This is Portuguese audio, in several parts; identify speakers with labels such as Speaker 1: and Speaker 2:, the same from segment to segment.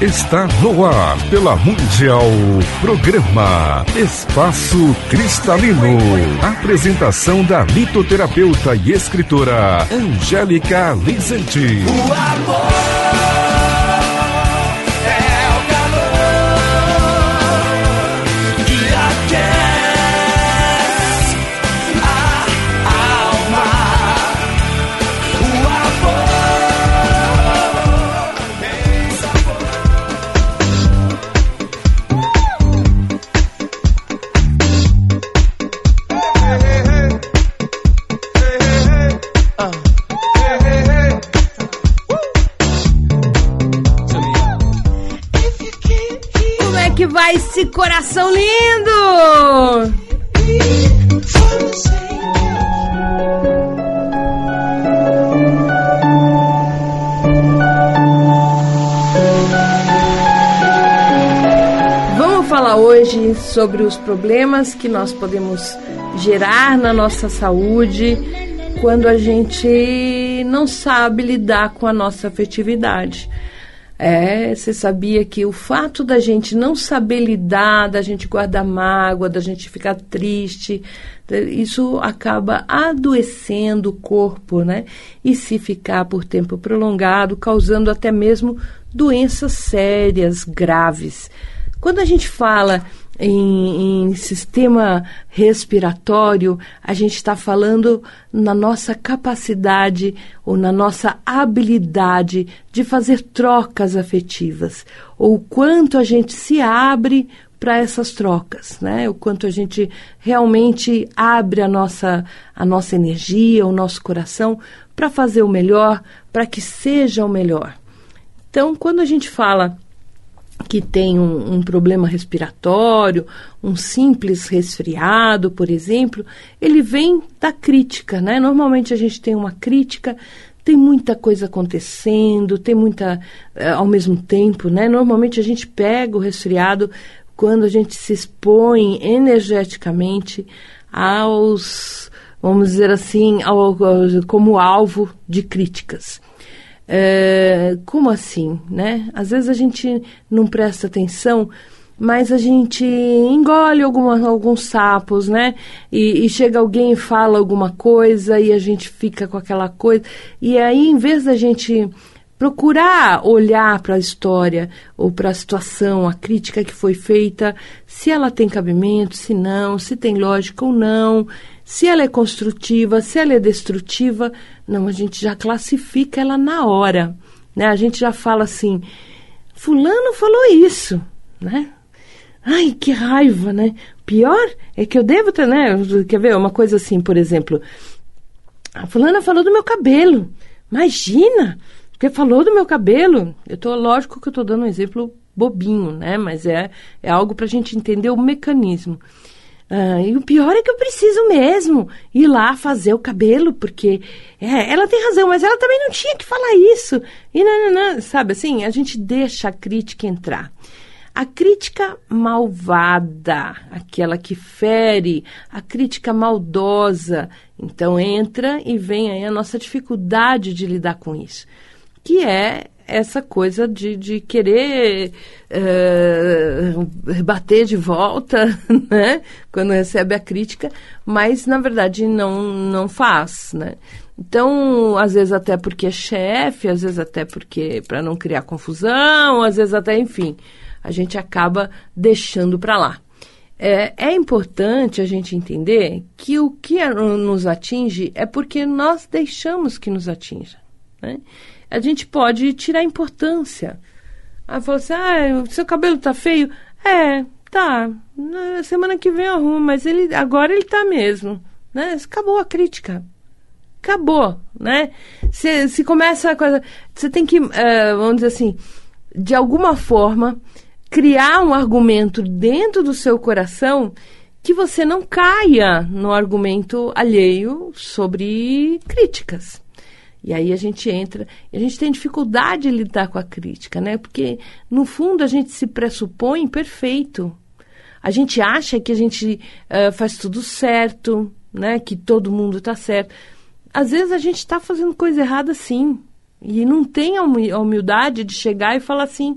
Speaker 1: Está no ar pela Mundial. Programa Espaço Cristalino. Apresentação da litoterapeuta e escritora Angélica Lizente. O amor.
Speaker 2: Esse coração lindo! Vamos falar hoje sobre os problemas que nós podemos gerar na nossa saúde quando a gente não sabe lidar com a nossa afetividade. É, você sabia que o fato da gente não saber lidar, da gente guardar mágoa, da gente ficar triste, isso acaba adoecendo o corpo, né? E se ficar por tempo prolongado, causando até mesmo doenças sérias, graves. Quando a gente fala em, em sistema respiratório, a gente está falando na nossa capacidade ou na nossa habilidade de fazer trocas afetivas, ou quanto a gente se abre para essas trocas, né? O quanto a gente realmente abre a nossa, a nossa energia, o nosso coração para fazer o melhor, para que seja o melhor. Então, quando a gente fala que tem um, um, problema respiratório, um simples resfriado, por exemplo, ele vem da crítica, né? Normalmente a gente tem uma crítica, tem muita coisa acontecendo, tem muita uh, ao mesmo tempo, né? Normalmente a gente pega o resfriado quando a gente se expõe energeticamente aos, vamos dizer assim, ao, ao, como alvo de críticas. É, como assim, né? Às vezes a gente não presta atenção, mas a gente engole alguma, alguns sapos, né? E, e, chega alguém e fala alguma coisa e a gente fica com aquela coisa. E aí, em vez da gente procurar olhar para a história ou para a situação, a crítica que foi feita, se ela tem cabimento, se não, se tem lógica ou não, se ela é construtiva, se ela é destrutiva, não, a gente já classifica ela na hora, né? A gente já fala assim, fulano falou isso, né? Ai, que raiva, né? Pior é que eu devo ter, né? Quer ver uma coisa assim, por exemplo, a fulana falou do meu cabelo. Imagina, porque falou do meu cabelo. Eu tô, lógico que eu tô dando um exemplo bobinho, né? Mas é, é algo para a gente entender o mecanismo. Ah, e o pior é que eu preciso mesmo ir lá fazer o cabelo, porque é, ela tem razão, mas ela também não tinha que falar isso. E não, não, não, sabe assim, a gente deixa a crítica entrar. A crítica malvada, aquela que fere, a crítica maldosa, então entra e vem aí a nossa dificuldade de lidar com isso, que é essa coisa de, de querer uh, bater de volta, né? Quando recebe a crítica, mas na verdade não, não faz, né? Então, às vezes até porque é chefe, às vezes até porque para não criar confusão, às vezes até, enfim, a gente acaba deixando para lá. É, é, importante a gente entender que o que nos atinge é porque nós deixamos que nos atinja. Né? A gente pode tirar importância. Aí fala assim, ah, seu cabelo tá feio? É, tá. Na semana que vem eu arrumo, mas ele, agora ele tá mesmo. Né? Acabou a crítica. Acabou, né? Se começa a coisa... Você tem que, uh, vamos dizer assim, de alguma forma, criar um argumento dentro do seu coração que você não caia no argumento alheio sobre críticas. E aí a gente entra, a gente tem dificuldade de lidar com a crítica, né? Porque, no fundo, a gente se pressupõe perfeito. A gente acha que a gente uh, faz tudo certo, né? Que todo mundo está certo. às vezes a gente está fazendo coisa errada sim. E não tem a humildade de chegar e falar assim: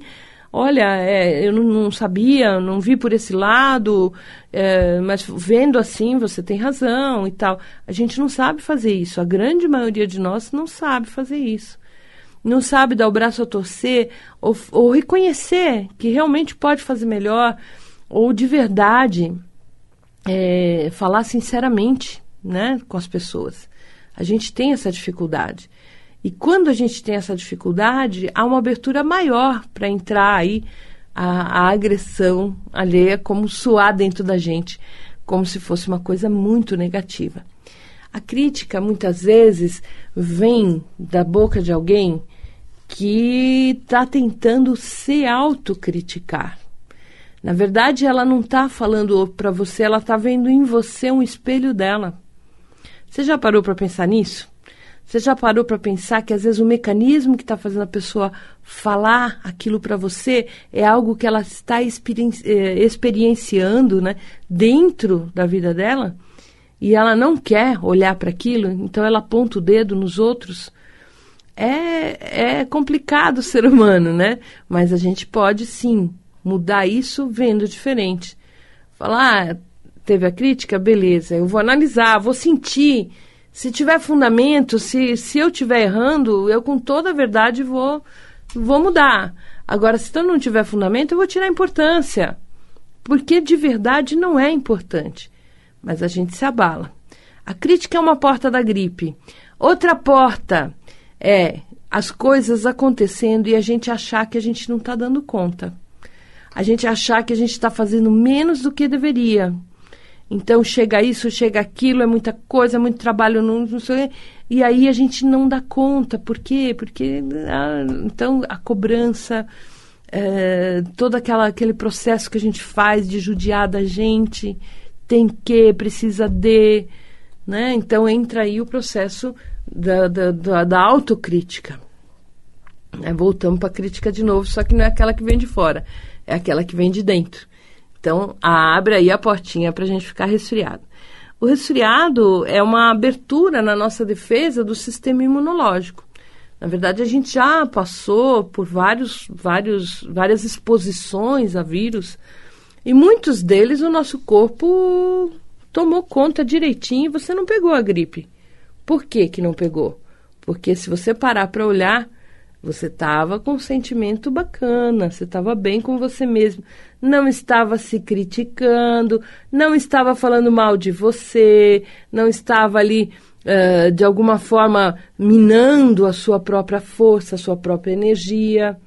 Speaker 2: olha, é, eu não, não, sabia, não vi por esse lado, é, mas vendo assim você tem razão e tal. A gente não sabe fazer isso. A grande maioria de nós não sabe fazer isso. Não sabe dar o braço a torcer ou, ou reconhecer que realmente pode fazer melhor ou de verdade é, falar sinceramente né, com as pessoas. A gente tem essa dificuldade. E quando a gente tem essa dificuldade, há uma abertura maior para entrar aí a, a, agressão alheia, como suar dentro da gente, como se fosse uma coisa muito negativa. A crítica, muitas vezes, vem da boca de alguém que está tentando se autocriticar. Na verdade, ela não está falando para você, ela está vendo em você um espelho dela. Você já parou para pensar nisso? Você já parou para pensar que às vezes o mecanismo que está fazendo a pessoa falar aquilo para você é algo que ela está experienci eh, experienciando né, dentro da vida dela? E ela não quer olhar para aquilo, então ela aponta o dedo nos outros. É, é complicado o ser humano, né? Mas a gente pode sim mudar isso vendo diferente. Falar, ah, teve a crítica, beleza, eu vou analisar, vou sentir. Se tiver fundamento, se, se eu estiver errando, eu com toda a verdade vou, vou mudar. Agora, se eu não tiver fundamento, eu vou tirar a importância. Porque de verdade não é importante. Mas a gente se abala. A crítica é uma porta da gripe. Outra porta é as coisas acontecendo e a gente achar que a gente não está dando conta a gente achar que a gente está fazendo menos do que deveria. Então chega isso, chega aquilo, é muita coisa, é muito trabalho, não, não sei. E aí a gente não dá conta. Por quê? Porque ah, então a cobrança, é, todo aquela, aquele processo que a gente faz de judiar da gente, tem que, precisa de. Né? Então entra aí o processo da, da, da, da autocrítica. É, voltamos para a crítica de novo, só que não é aquela que vem de fora é aquela que vem de dentro. Então, abre aí a portinha para a gente ficar resfriado. O resfriado é uma abertura na nossa defesa do sistema imunológico. Na verdade, a gente já passou por vários, vários, várias exposições a vírus e muitos deles o nosso corpo tomou conta direitinho e você não pegou a gripe. Por que, que não pegou? Porque se você parar para olhar, você estava com um sentimento bacana, você estava bem com você mesmo, não estava se criticando, não estava falando mal de você, não estava ali uh, de alguma forma minando a sua própria força, a sua própria energia.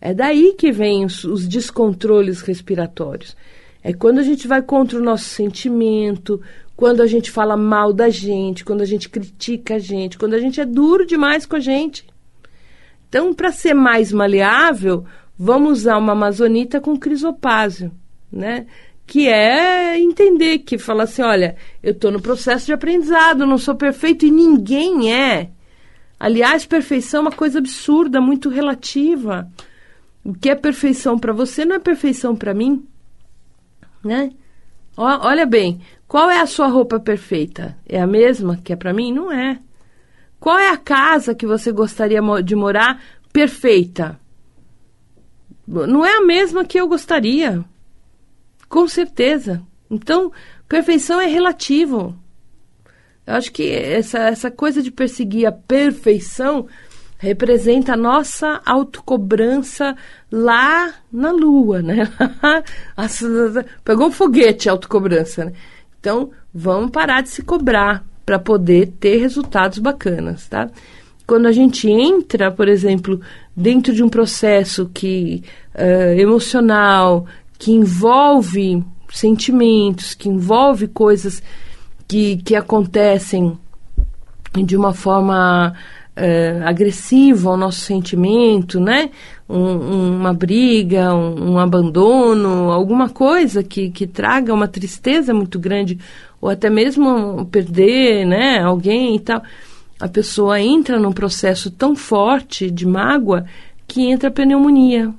Speaker 2: É daí que vêm os, os descontroles respiratórios. É quando a gente vai contra o nosso sentimento, quando a gente fala mal da gente, quando a gente critica a gente, quando a gente é duro demais com a gente. Então, para ser mais maleável, vamos usar uma amazonita com crisopásio, né? Que é entender que fala assim, olha, eu estou no processo de aprendizado, não sou perfeito e ninguém é. Aliás, perfeição é uma coisa absurda, muito relativa. O que é perfeição para você não é perfeição para mim, né? olha bem, qual é a sua roupa perfeita? É a mesma que é para mim? Não é. Qual é a casa que você gostaria de morar perfeita? Não é a mesma que eu gostaria. Com certeza. Então, perfeição é relativo. Eu acho que essa, essa coisa de perseguir a perfeição representa a nossa autocobrança lá na Lua, né? Pegou um foguete a autocobrança, né? Então, vamos parar de se cobrar para poder ter resultados bacanas, tá? Quando a gente entra, por exemplo, dentro de um processo que uh, emocional, que envolve sentimentos, que envolve coisas que, que acontecem de uma forma uh, agressiva ao nosso sentimento, né? Um, uma briga, um, um, abandono, alguma coisa que, que traga uma tristeza muito grande ou até mesmo perder, né, alguém e tal, a pessoa entra num processo tão forte de mágoa que entra a pneumonia.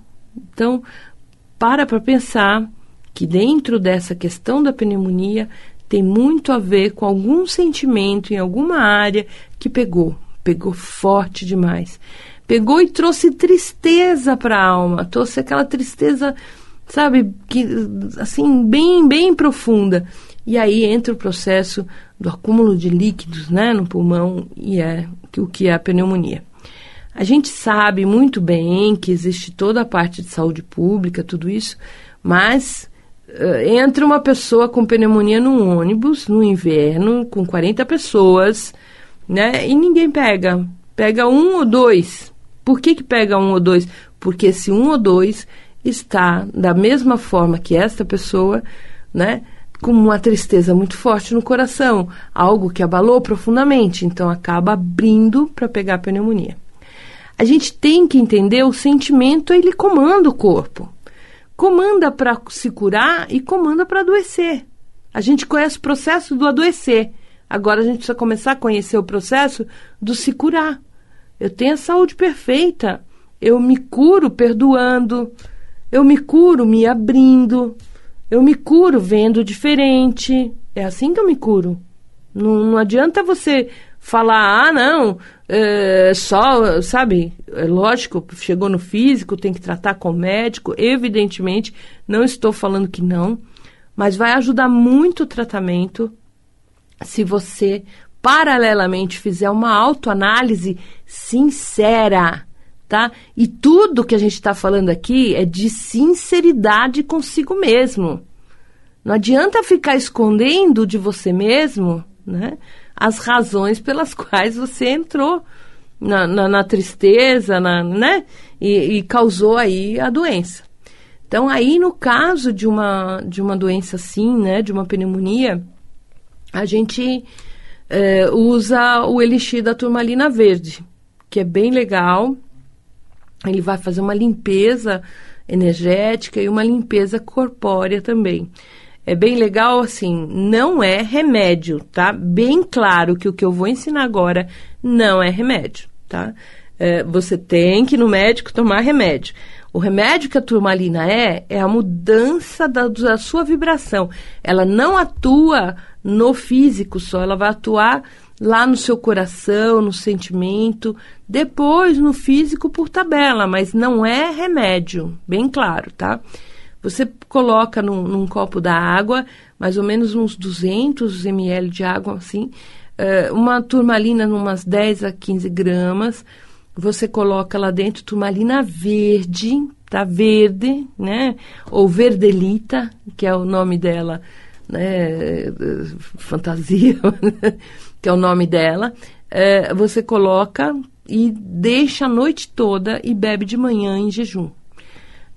Speaker 2: Então, para para pensar que dentro dessa questão da pneumonia tem muito a ver com algum sentimento em alguma área que pegou, pegou forte demais. Pegou e trouxe tristeza para a alma, trouxe aquela tristeza, sabe, que assim bem bem profunda. E aí entra o processo do acúmulo de líquidos, né, no pulmão e é o que é a pneumonia. A gente sabe muito bem que existe toda a parte de saúde pública, tudo isso, mas uh, entra uma pessoa com pneumonia num ônibus no inverno, com 40 pessoas, né? E ninguém pega. Pega um ou dois. Por que, que pega um ou dois? Porque esse um ou dois está da mesma forma que esta pessoa, né? Com uma tristeza muito forte no coração, algo que abalou profundamente, então acaba abrindo para pegar a pneumonia. A gente tem que entender o sentimento, ele comanda o corpo comanda para se curar e comanda para adoecer. A gente conhece o processo do adoecer. Agora a gente precisa começar a conhecer o processo do se curar. Eu tenho a saúde perfeita. Eu me curo perdoando. Eu me curo me abrindo. Eu me curo vendo diferente. É assim que eu me curo. Não, não adianta você falar, ah, não, é, só, sabe, é lógico, chegou no físico, tem que tratar com o médico, evidentemente, não estou falando que não, mas vai ajudar muito o tratamento se você, paralelamente, fizer uma autoanálise sincera, tá? E tudo que a gente está falando aqui é de sinceridade consigo mesmo. Não adianta ficar escondendo de você mesmo, né? as razões pelas quais você entrou na, na, na tristeza, na, né? E, e, causou aí a doença. Então, aí no caso de uma, de uma doença assim, né? De uma pneumonia, a gente é, usa o elixir da turmalina verde, que é bem legal. Ele vai fazer uma limpeza energética e uma limpeza corpórea também é bem legal, assim, não é remédio, tá? Bem claro que o que eu vou ensinar agora não é remédio, tá? É, você tem que ir no médico tomar remédio. O remédio que a turmalina é, é a mudança da, da sua vibração. Ela não atua no físico só, ela vai atuar lá no seu coração, no sentimento, depois no físico por tabela, mas não é remédio, bem claro, tá? Você coloca num, num copo da água, mais ou menos uns 200 ml de água, assim, uh, uma turmalina umas 10 a 15 gramas. Você coloca lá dentro turmalina verde, tá? Verde, né? Ou verdelita, que é o nome dela, né? Fantasia, que é o nome dela. Uh, você coloca e deixa a noite toda e bebe de manhã em jejum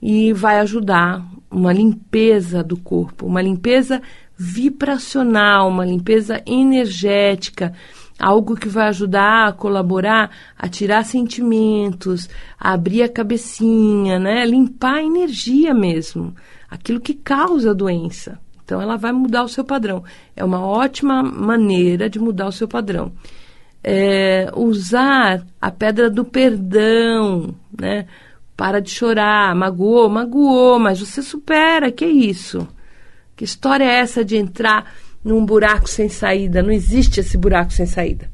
Speaker 2: e vai ajudar uma limpeza do corpo, uma limpeza vibracional, uma limpeza energética, algo que vai ajudar a colaborar a tirar sentimentos, a abrir a cabecinha, né? Limpar a energia mesmo, aquilo que causa a doença. Então ela vai mudar o seu padrão. É uma ótima maneira de mudar o seu padrão. É, usar a pedra do perdão, né? Para de chorar, magoou, magoou, mas você supera, que é isso? Que história é essa de entrar num buraco sem saída? Não existe esse buraco sem saída.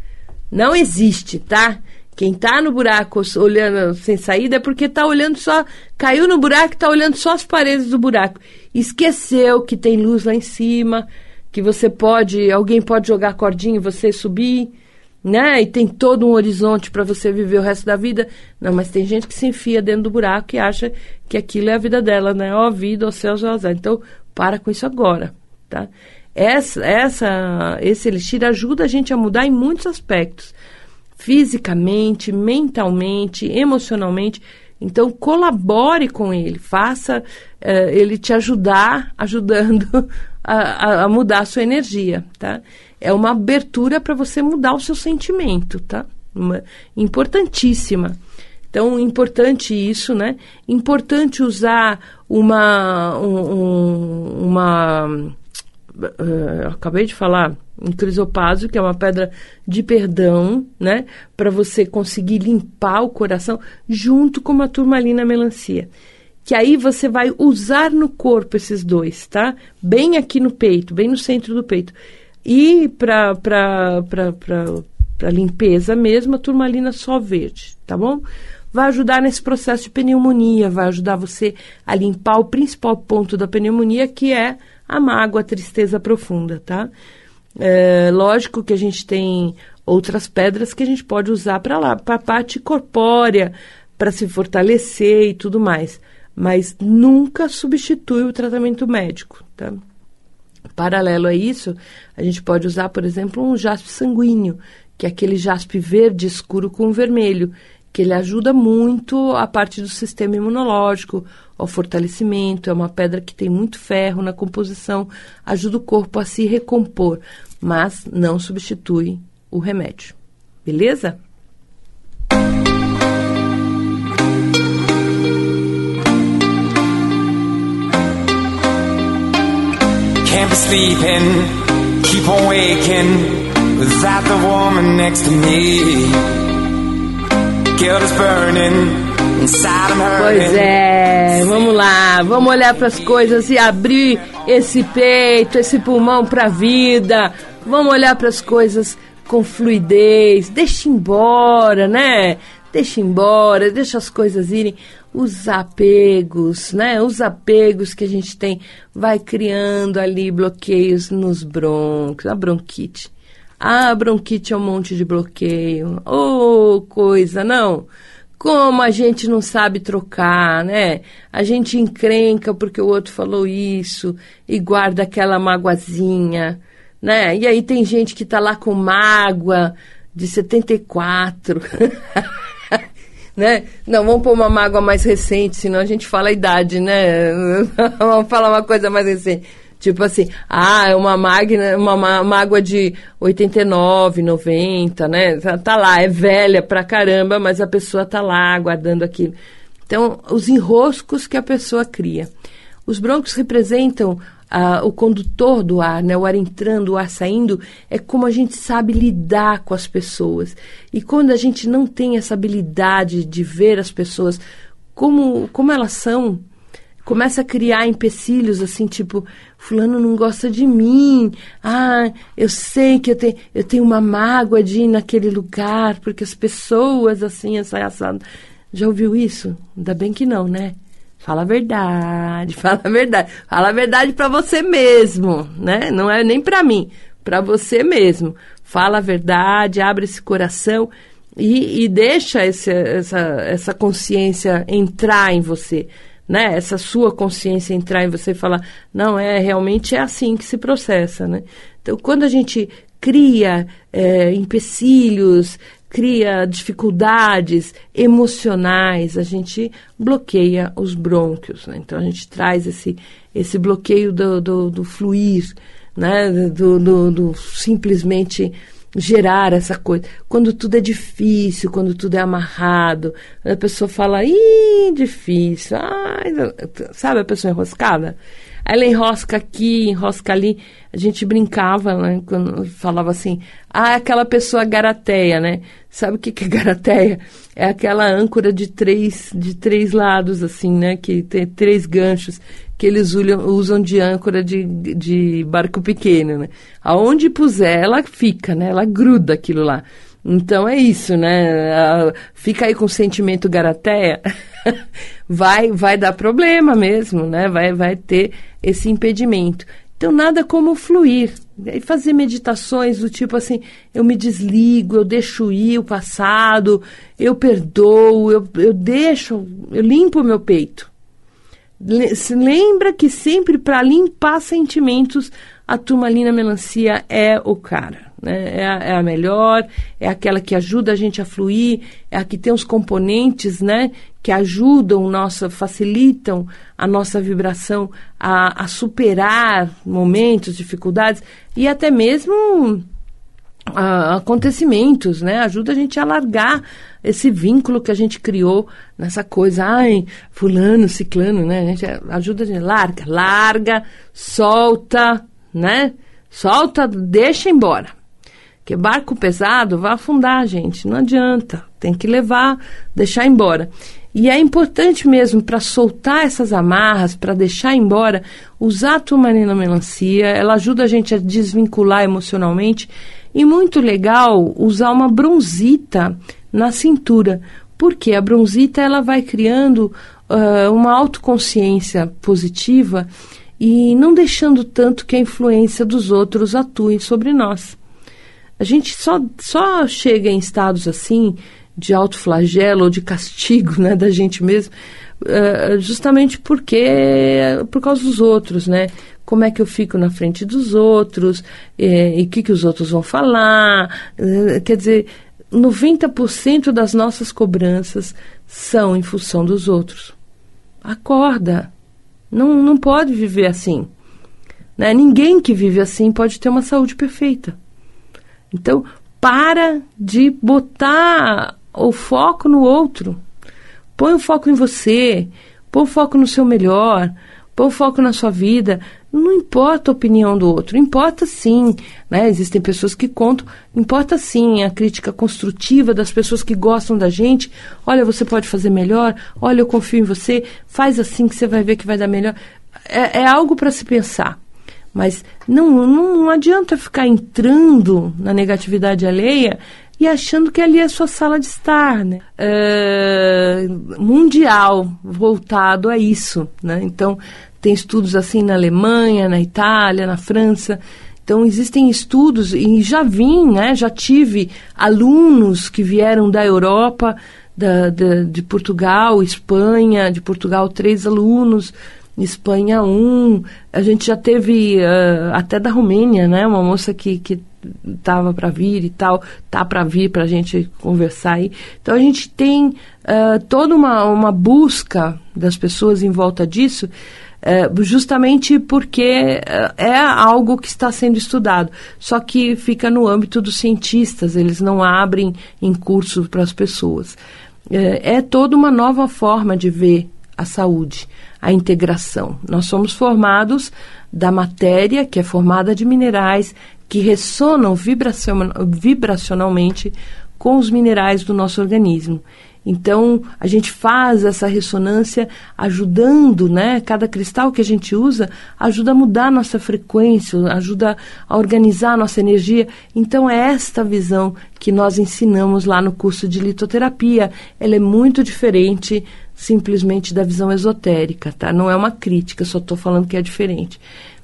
Speaker 2: Não existe, tá? Quem tá no buraco olhando sem saída é porque tá olhando só, caiu no buraco e tá olhando só as paredes do buraco. Esqueceu que tem luz lá em cima, que você pode, alguém pode jogar cordinha e você subir né? E tem todo um horizonte para você viver o resto da vida. Não, mas tem gente que se enfia dentro do buraco e acha que aquilo é a vida dela, né? Ó vida, ó céu, ó azar. Então, para com isso agora, tá? Essa, essa, esse elixir ajuda a gente a mudar em muitos aspectos. Fisicamente, mentalmente, emocionalmente. Então, colabore com ele, faça uh, ele te ajudar, ajudando a, a, mudar a sua energia, tá? É uma abertura para você mudar o seu sentimento, tá? Uma, importantíssima. Então, importante isso, né? Importante usar uma. Um, uma uh, acabei de falar em crisopásio, que é uma pedra de perdão, né? Para você conseguir limpar o coração, junto com uma turmalina melancia que aí você vai usar no corpo esses dois, tá? Bem aqui no peito, bem no centro do peito. E para limpeza mesmo, a turmalina só verde, tá bom? Vai ajudar nesse processo de pneumonia, vai ajudar você a limpar o principal ponto da pneumonia, que é a mágoa, a tristeza profunda, tá? É, lógico que a gente tem outras pedras que a gente pode usar para lá, para a parte corpórea, para se fortalecer e tudo mais. Mas nunca substitui o tratamento médico, tá? Paralelo a isso, a gente pode usar, por exemplo, um jaspe sanguíneo, que é aquele jaspe verde escuro com vermelho, que ele ajuda muito a parte do sistema imunológico, ao fortalecimento, é uma pedra que tem muito ferro na composição, ajuda o corpo a se recompor, mas não substitui o remédio. Beleza? Can't be sleeping, keep on waking without the woman next to me. Pois é, vamos lá, vamos olhar para as coisas e abrir esse peito, esse pulmão para a vida. Vamos olhar para as coisas com fluidez, deixa embora, né? Deixa embora, deixa as coisas irem. Os apegos, né? Os apegos que a gente tem vai criando ali bloqueios nos brônquios, a bronquite. Ah, bronquite é um monte de bloqueio. Oh, coisa, não. Como a gente não sabe trocar, né? A gente encrenca porque o outro falou isso e guarda aquela magoazinha né? E aí tem gente que tá lá com mágoa de 74. né? Não, vamos pôr uma mágoa mais recente, senão a gente fala a idade, né? vamos falar uma coisa mais recente. Tipo assim, ah, é uma, magna, uma mágoa de 89, 90, né? Tá, tá lá, é velha pra caramba, mas a pessoa tá lá guardando aquilo. Então, os enroscos que a pessoa cria. Os broncos representam ah, o condutor do ar, né, o ar entrando, o ar saindo, é como a gente sabe lidar com as pessoas. E quando a gente não tem essa habilidade de ver as pessoas como, como elas são, começa a criar empecilhos assim, tipo, fulano não gosta de mim. Ah, eu sei que eu tenho, eu tenho uma mágoa de ir naquele lugar, porque as pessoas assim, essa assado. Já ouviu isso? Ainda bem que não, né? Fala a verdade, fala a verdade. Fala a verdade para você mesmo, né? Não é nem para mim, para você mesmo. Fala a verdade, abre esse coração e, e deixa esse, essa, essa consciência entrar em você, né? Essa sua consciência entrar em você e falar, não, é realmente é assim que se processa, né? Então, quando a gente cria é, empecilhos, cria dificuldades emocionais, a gente bloqueia os brônquios. Né? Então a gente traz esse, esse bloqueio do, do, do fluir, né? do, do, do simplesmente gerar essa coisa. Quando tudo é difícil, quando tudo é amarrado, a pessoa fala, ih, difícil, ai, sabe a pessoa enroscada? Ela enrosca aqui, enrosca ali. A gente brincava, né? Quando falava assim, ah, aquela pessoa garateia, né? Sabe o que, que é garateia? É aquela âncora de três, de três lados, assim, né? Que tem três ganchos que eles usam de âncora de, de barco pequeno, né? Aonde puser, ela fica, né? Ela gruda aquilo lá. Então é isso, né? Fica aí com o sentimento garateia, vai vai dar problema mesmo, né? Vai vai ter esse impedimento. Então nada como fluir e fazer meditações do tipo assim, eu me desligo, eu deixo ir o passado, eu perdoo, eu, eu deixo, eu limpo o meu peito. Lembra que sempre para limpar sentimentos a turmalina melancia é o cara. Né? É, a, é a melhor, é aquela que ajuda a gente a fluir, é a que tem os componentes né, que ajudam, nossa, facilitam a nossa vibração a, a superar momentos, dificuldades e até mesmo acontecimentos, né? Ajuda a gente a largar esse vínculo que a gente criou nessa coisa, ai, fulano, ciclano, né? A gente ajuda a gente, larga, larga, solta, né? Solta, deixa embora. Que barco pesado vai afundar, gente. Não adianta. Tem que levar, deixar embora. E é importante mesmo para soltar essas amarras, para deixar embora, usar a turmalina melancia. Ela ajuda a gente a desvincular emocionalmente. E muito legal usar uma bronzita na cintura, porque a bronzita ela vai criando uh, uma autoconsciência positiva e não deixando tanto que a influência dos outros atue sobre nós. A gente só, só chega em estados assim de alto flagelo ou de castigo né, da gente mesmo, uh, justamente porque por causa dos outros, né? Como é que eu fico na frente dos outros, eh, e o que, que os outros vão falar. Uh, quer dizer, 90% das nossas cobranças são em função dos outros. Acorda. Não, não pode viver assim. Né? Ninguém que vive assim pode ter uma saúde perfeita. Então, para de botar o foco no outro. Põe o foco em você, põe o foco no seu melhor, põe o foco na sua vida. Não importa a opinião do outro, importa sim, né? Existem pessoas que contam, importa sim a crítica construtiva das pessoas que gostam da gente. Olha, você pode fazer melhor, olha, eu confio em você, faz assim que você vai ver que vai dar melhor. É, é algo para se pensar. Mas não, não adianta ficar entrando na negatividade alheia e achando que ali é a sua sala de estar, né? É, mundial voltado a isso, né? Então tem estudos assim na Alemanha, na Itália, na França. Então existem estudos e já vim, né? Já tive alunos que vieram da Europa, da, da de Portugal, Espanha, de Portugal três alunos, Espanha um. A gente já teve uh, até da Romênia, né? Uma moça que, que estava para vir e tal, tá para vir para a gente conversar aí. Então a gente tem uh, toda uma, uma busca das pessoas em volta disso, uh, justamente porque uh, é algo que está sendo estudado. Só que fica no âmbito dos cientistas, eles não abrem em curso para as pessoas. é toda uma nova forma de ver a saúde, a integração. Nós somos formados da matéria, que é formada de minerais, que ressonam vibracionalmente com os minerais do nosso organismo. Então, a gente faz essa ressonância ajudando, né? Cada cristal que a gente usa ajuda a mudar a nossa frequência, ajuda a organizar a nossa energia. Então, é esta visão que nós ensinamos lá no curso de litoterapia. Ela é muito diferente simplesmente da visão esotérica, tá? Não é uma crítica, só estou falando que é diferente.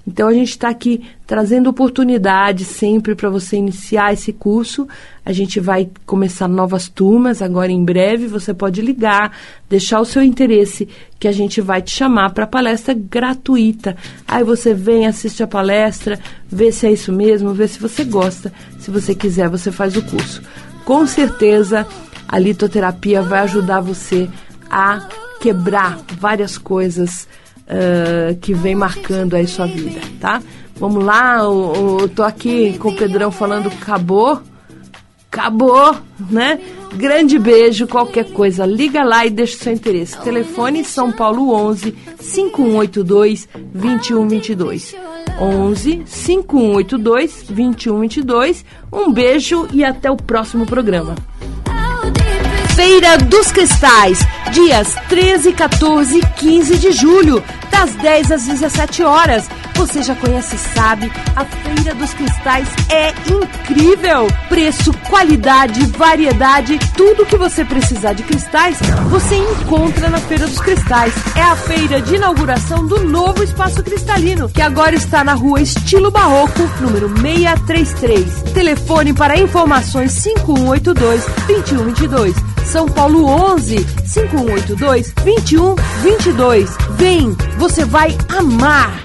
Speaker 2: Então a gente está aqui trazendo oportunidade sempre para você iniciar esse curso. A gente vai começar novas turmas agora em breve. Você pode ligar, deixar o seu interesse, que a gente vai te chamar para palestra gratuita. Aí você vem, assiste a palestra, vê se é isso mesmo, vê se você gosta. Se você quiser, você faz o curso. Com certeza a litoterapia vai ajudar você a quebrar várias coisas uh, que vem marcando aí sua vida, tá? Vamos lá, eu, eu tô aqui com o Pedrão falando acabou, acabou, né? Grande beijo, qualquer coisa, liga lá e deixa o seu interesse. Telefone São Paulo 11 5182 2122. 11 5182 2122. Um beijo e até o próximo programa. Feira dos Cristais, dias 13, 14 e 15 de julho, das 10 às 17 horas. Você já conhece e sabe, a Feira dos Cristais é incrível! Preço, qualidade, variedade, tudo que você precisar de cristais, você encontra na Feira dos Cristais. É a feira de inauguração do novo Espaço Cristalino, que agora está na rua Estilo Barroco, número 633. Telefone para informações 5182 2122. São Paulo 11 5182 2122. Vem, você vai amar!